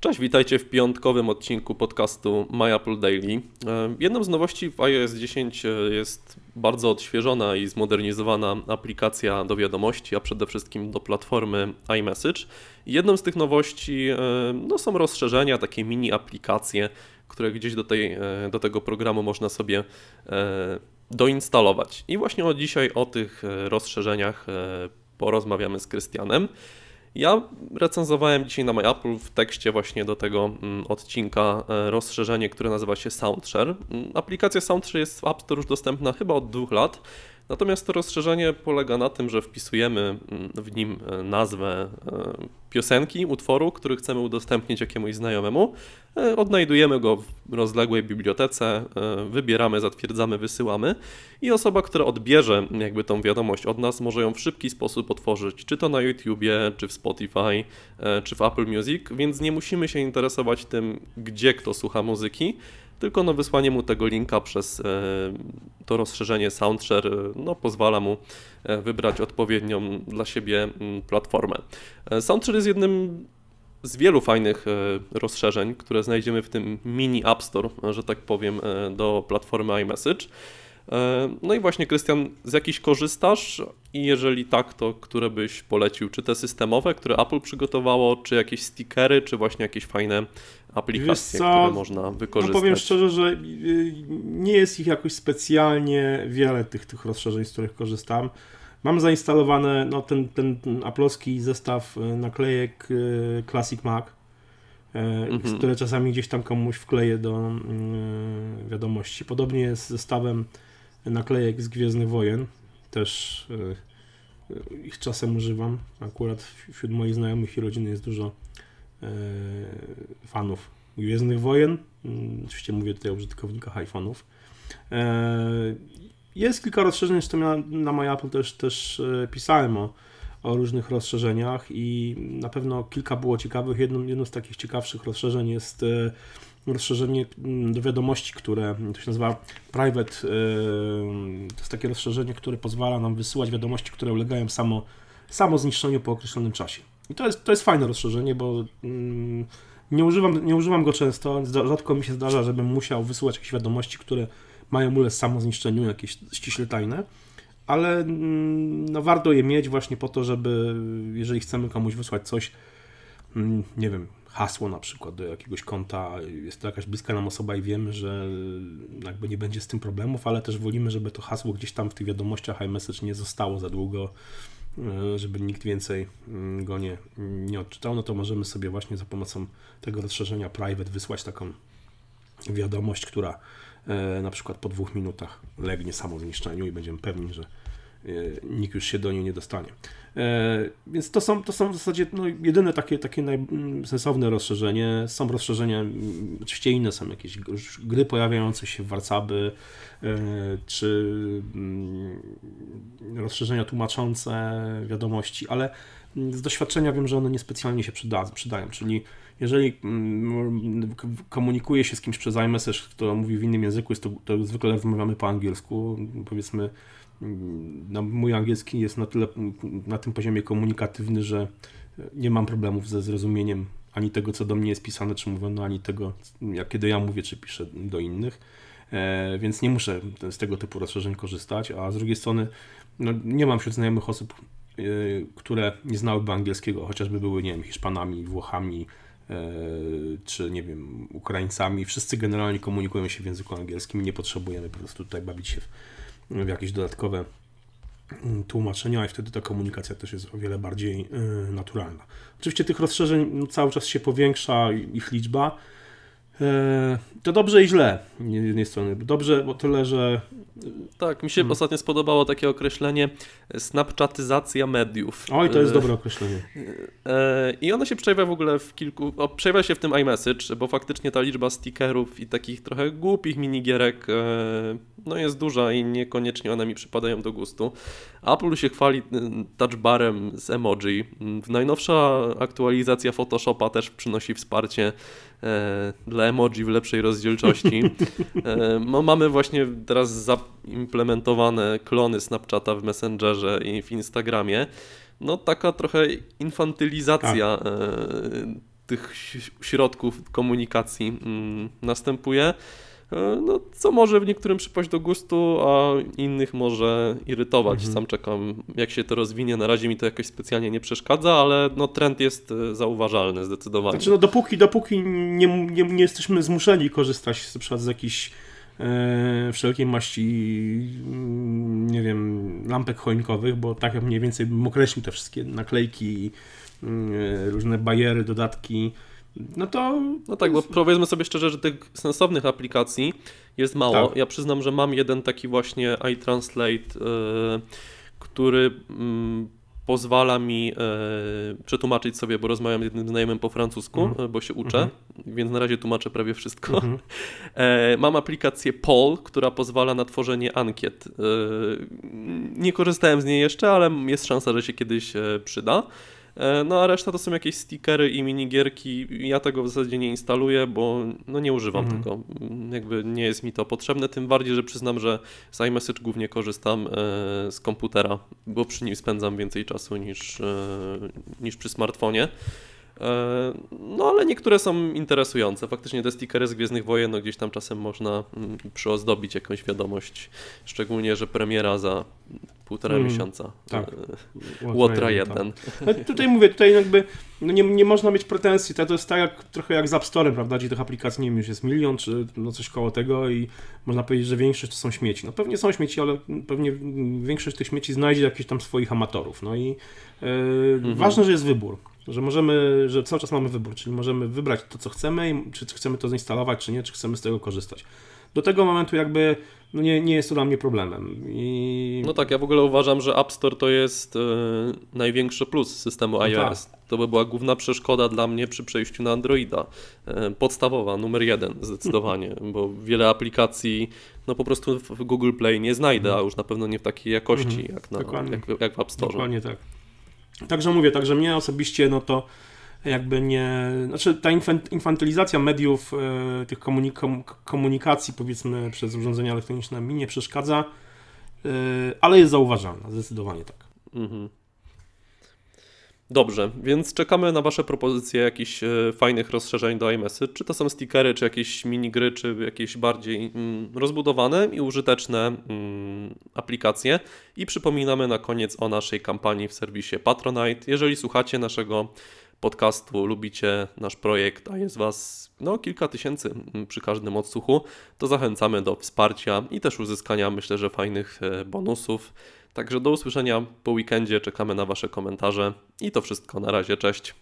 Cześć, witajcie w piątkowym odcinku podcastu My Apple Daily. E, jedną z nowości w iOS 10 e, jest bardzo odświeżona i zmodernizowana aplikacja do wiadomości, a przede wszystkim do platformy iMessage. Jedną z tych nowości e, no, są rozszerzenia, takie mini aplikacje, które gdzieś do, tej, do tego programu można sobie doinstalować. I właśnie od dzisiaj o tych rozszerzeniach porozmawiamy z Krystianem. Ja recenzowałem dzisiaj na MyApple w tekście właśnie do tego mm, odcinka e, rozszerzenie, które nazywa się SoundShare. Mm, aplikacja SoundShare jest w App Store już dostępna chyba od dwóch lat. Natomiast to rozszerzenie polega na tym, że wpisujemy mm, w nim e, nazwę e, piosenki, utworu, który chcemy udostępnić jakiemuś znajomemu. E, odnajdujemy go w rozległej bibliotece, wybieramy, zatwierdzamy, wysyłamy i osoba, która odbierze jakby tą wiadomość od nas, może ją w szybki sposób otworzyć, czy to na YouTubie, czy w Spotify, czy w Apple Music, więc nie musimy się interesować tym, gdzie kto słucha muzyki, tylko no wysłanie mu tego linka przez e, to rozszerzenie SoundShare e, no, pozwala mu e, wybrać odpowiednią dla siebie platformę. SoundShare jest jednym z wielu fajnych rozszerzeń, które znajdziemy w tym mini App Store, że tak powiem, do platformy iMessage. No i właśnie, Krystian, z jakichś korzystasz? I jeżeli tak, to które byś polecił? Czy te systemowe, które Apple przygotowało, czy jakieś stickery, czy właśnie jakieś fajne aplikacje, które można wykorzystać? No powiem szczerze, że y, nie jest ich jakoś specjalnie wiele tych, tych rozszerzeń, z których korzystam. Mam zainstalowane no, ten, ten aplowski zestaw y, naklejek y, Classic Mac, mhm. które czasami gdzieś tam komuś wkleję do wiadomości. Podobnie jest z zestawem naklejek z Gwiezdnych Wojen. Też ich czasem używam. Akurat wśród moich znajomych i rodziny jest dużo E, fanów Gwiezdnych Wojen. Mm, oczywiście mówię tutaj o użytkownikach iPhone'ów. E, jest kilka rozszerzeń, zresztą ja na MyApple też, też e, pisałem o, o różnych rozszerzeniach i na pewno kilka było ciekawych. Jedną, jedno z takich ciekawszych rozszerzeń jest rozszerzenie mm, do wiadomości, które to się nazywa Private. To jest takie rozszerzenie, które pozwala nam wysyłać wiadomości, które ulegają samo, samo zniszczeniu po określonym czasie. I to jest, to jest fajne rozszerzenie, bo mm, nie, używam, nie używam go często. Rzadko mi się zdarza, żebym musiał wysyłać jakieś wiadomości, które mają ulec samozniszczeniu, jakieś ściśle tajne. Ale mm, no, warto je mieć właśnie po to, żeby jeżeli chcemy komuś wysłać coś, mm, nie wiem, hasło na przykład do jakiegoś konta, jest to jakaś bliska nam osoba i wiemy, że jakby nie będzie z tym problemów, ale też wolimy, żeby to hasło gdzieś tam w tych wiadomościach iMessage nie zostało za długo E, żeby nikt więcej mm, go nie, nie odczytał, no to możemy sobie właśnie za pomocą tego rozszerzenia private wysłać taką wiadomość, która e, na przykład po dwóch minutach legnie samo zniszczeniu i będziemy pewni, że nikt już się do niej nie dostanie. E, więc to są, to są w zasadzie no, jedyne takie, takie najsensowne rozszerzenie. Są rozszerzenia, oczywiście inne są jakieś gry pojawiające się Warcaby, e, czy rozszerzenia tłumaczące wiadomości, ale z doświadczenia wiem, że one niespecjalnie się przyda, przydają, czyli jeżeli komunikuje się z kimś przez iMessage, kto mówi w innym języku, to, to zwykle wymawiamy po angielsku, powiedzmy no, mój angielski jest na tyle, na tym poziomie komunikatywny, że nie mam problemów ze zrozumieniem ani tego, co do mnie jest pisane, czy mówiono, ani tego, jak kiedy ja mówię, czy piszę do innych. E, więc nie muszę z tego typu rozszerzeń korzystać, a z drugiej strony no, nie mam wśród znajomych osób, e, które nie znałyby angielskiego, chociażby były, nie wiem, Hiszpanami, Włochami, e, czy nie wiem, Ukraińcami. Wszyscy generalnie komunikują się w języku angielskim i nie potrzebujemy po prostu tutaj bawić się w w jakieś dodatkowe mm, tłumaczenia i wtedy ta komunikacja też jest o wiele bardziej y, naturalna. Oczywiście tych rozszerzeń cały czas się powiększa ich liczba. E, to dobrze i źle z jednej strony. Dobrze o tyle, że tak, mi się hmm. ostatnio spodobało takie określenie snapchatyzacja mediów. Oj, to jest e, dobre określenie. E, I ono się przejawia w ogóle w kilku, o, przejawia się w tym iMessage, bo faktycznie ta liczba stickerów i takich trochę głupich minigierek e, no jest duża i niekoniecznie one mi przypadają do gustu. Apple się chwali touchbarem z emoji. Najnowsza aktualizacja Photoshopa też przynosi wsparcie dla emoji w lepszej rozdzielczości. mamy właśnie teraz za implementowane klony Snapchata w Messengerze i w Instagramie, no taka trochę infantylizacja e, tych środków komunikacji mm, następuje. E, No, co może w niektórym przypaść do gustu, a innych może irytować. Mhm. Sam czekam, jak się to rozwinie. Na razie mi to jakoś specjalnie nie przeszkadza, ale no, trend jest e, zauważalny zdecydowanie. Znaczy, no dopóki, dopóki nie, nie, nie jesteśmy zmuszeni korzystać na przykład z jakichś e, wszelkiej maści, mm, nie wiem, lampek choinkowych, bo tak jak mniej więcej bym określił te wszystkie naklejki, mm, różne bajery, dodatki, no to No tak, bo powiedzmy sobie szczerze, że tych sensownych aplikacji jest mało. Tak. Ja przyznam, że mam jeden taki właśnie iTranslate, e, który mm, pozwala mi e, przetłumaczyć sobie, bo rozmawiam z jednym znajomym po francusku, e, bo się uczę, więc na razie tłumaczę prawie wszystko. E, Mam aplikację Poll, która pozwala na tworzenie ankiet. E, Nie korzystałem z niej jeszcze, ale jest szansa, że się kiedyś przyda. E, No a reszta to są jakieś stickery i minigierki. Ja tego w zasadzie nie instaluję, bo no nie używam Mhm. tego. Mm, Jakby nie jest mi to potrzebne, tym bardziej, że przyznam, że z iMessage głównie korzystam e, z komputera, bo przy nim spędzam więcej czasu niż, e, niż przy smartfonie. No ale niektóre są interesujące. Faktycznie te stickery z Gwiezdnych Wojen, no gdzieś tam czasem można mm, przyozdobić jakąś wiadomość, szczególnie, że premiera za półtora Mm, miesiąca. tak. E, Łotra 1. No, tutaj mówię, tutaj jakby no nie, nie można mieć pretensji, to, to jest tak jak, trochę jak z App Store, prawda, gdzie tych aplikacji, nie wiem, już jest milion, czy no coś koło tego i można powiedzieć, że większość to są śmieci. No pewnie są śmieci, ale pewnie większość tych śmieci znajdzie jakichś tam swoich amatorów, no i e, ważne, że jest wybór, że możemy, że cały czas mamy wybór, czyli możemy wybrać to, co chcemy czy chcemy to zainstalować, czy nie, czy chcemy z tego korzystać. Do tego momentu jakby no nie, nie jest to dla mnie problemem. I... No tak, ja w ogóle uważam, że App Store to jest e, największy plus systemu No iOS. To by była główna przeszkoda dla mnie przy przejściu na Androida. E, podstawowa, numer jeden zdecydowanie, bo wiele aplikacji no po prostu w Google Play nie znajdę, a już na pewno nie w takiej jakości Mhm. jak, na, jak, jak w App Store. Dokładnie tak. Także mówię, także mnie osobiście, no to jakby nie. Znaczy, ta infan- infantylizacja mediów, e, tych komunik- komunikacji, powiedzmy, przez urządzenia elektroniczne mi nie przeszkadza, e, ale jest zauważalna, zdecydowanie tak. Mhm. Dobrze, więc czekamy na Wasze propozycje jakichś e, fajnych rozszerzeń do iMessage. Czy to są stickery, czy jakieś minigry, czy jakieś bardziej mm, rozbudowane i użyteczne mm, aplikacje. I przypominamy na koniec o naszej kampanii w serwisie Patronite. Jeżeli słuchacie naszego podcastu, lubicie nasz projekt, a jest Was no, kilka tysięcy przy każdym odsłuchu, to zachęcamy do wsparcia i też uzyskania, myślę, że fajnych e, bonusów. Także do usłyszenia po weekendzie, czekamy na Wasze komentarze i to wszystko na razie, cześć.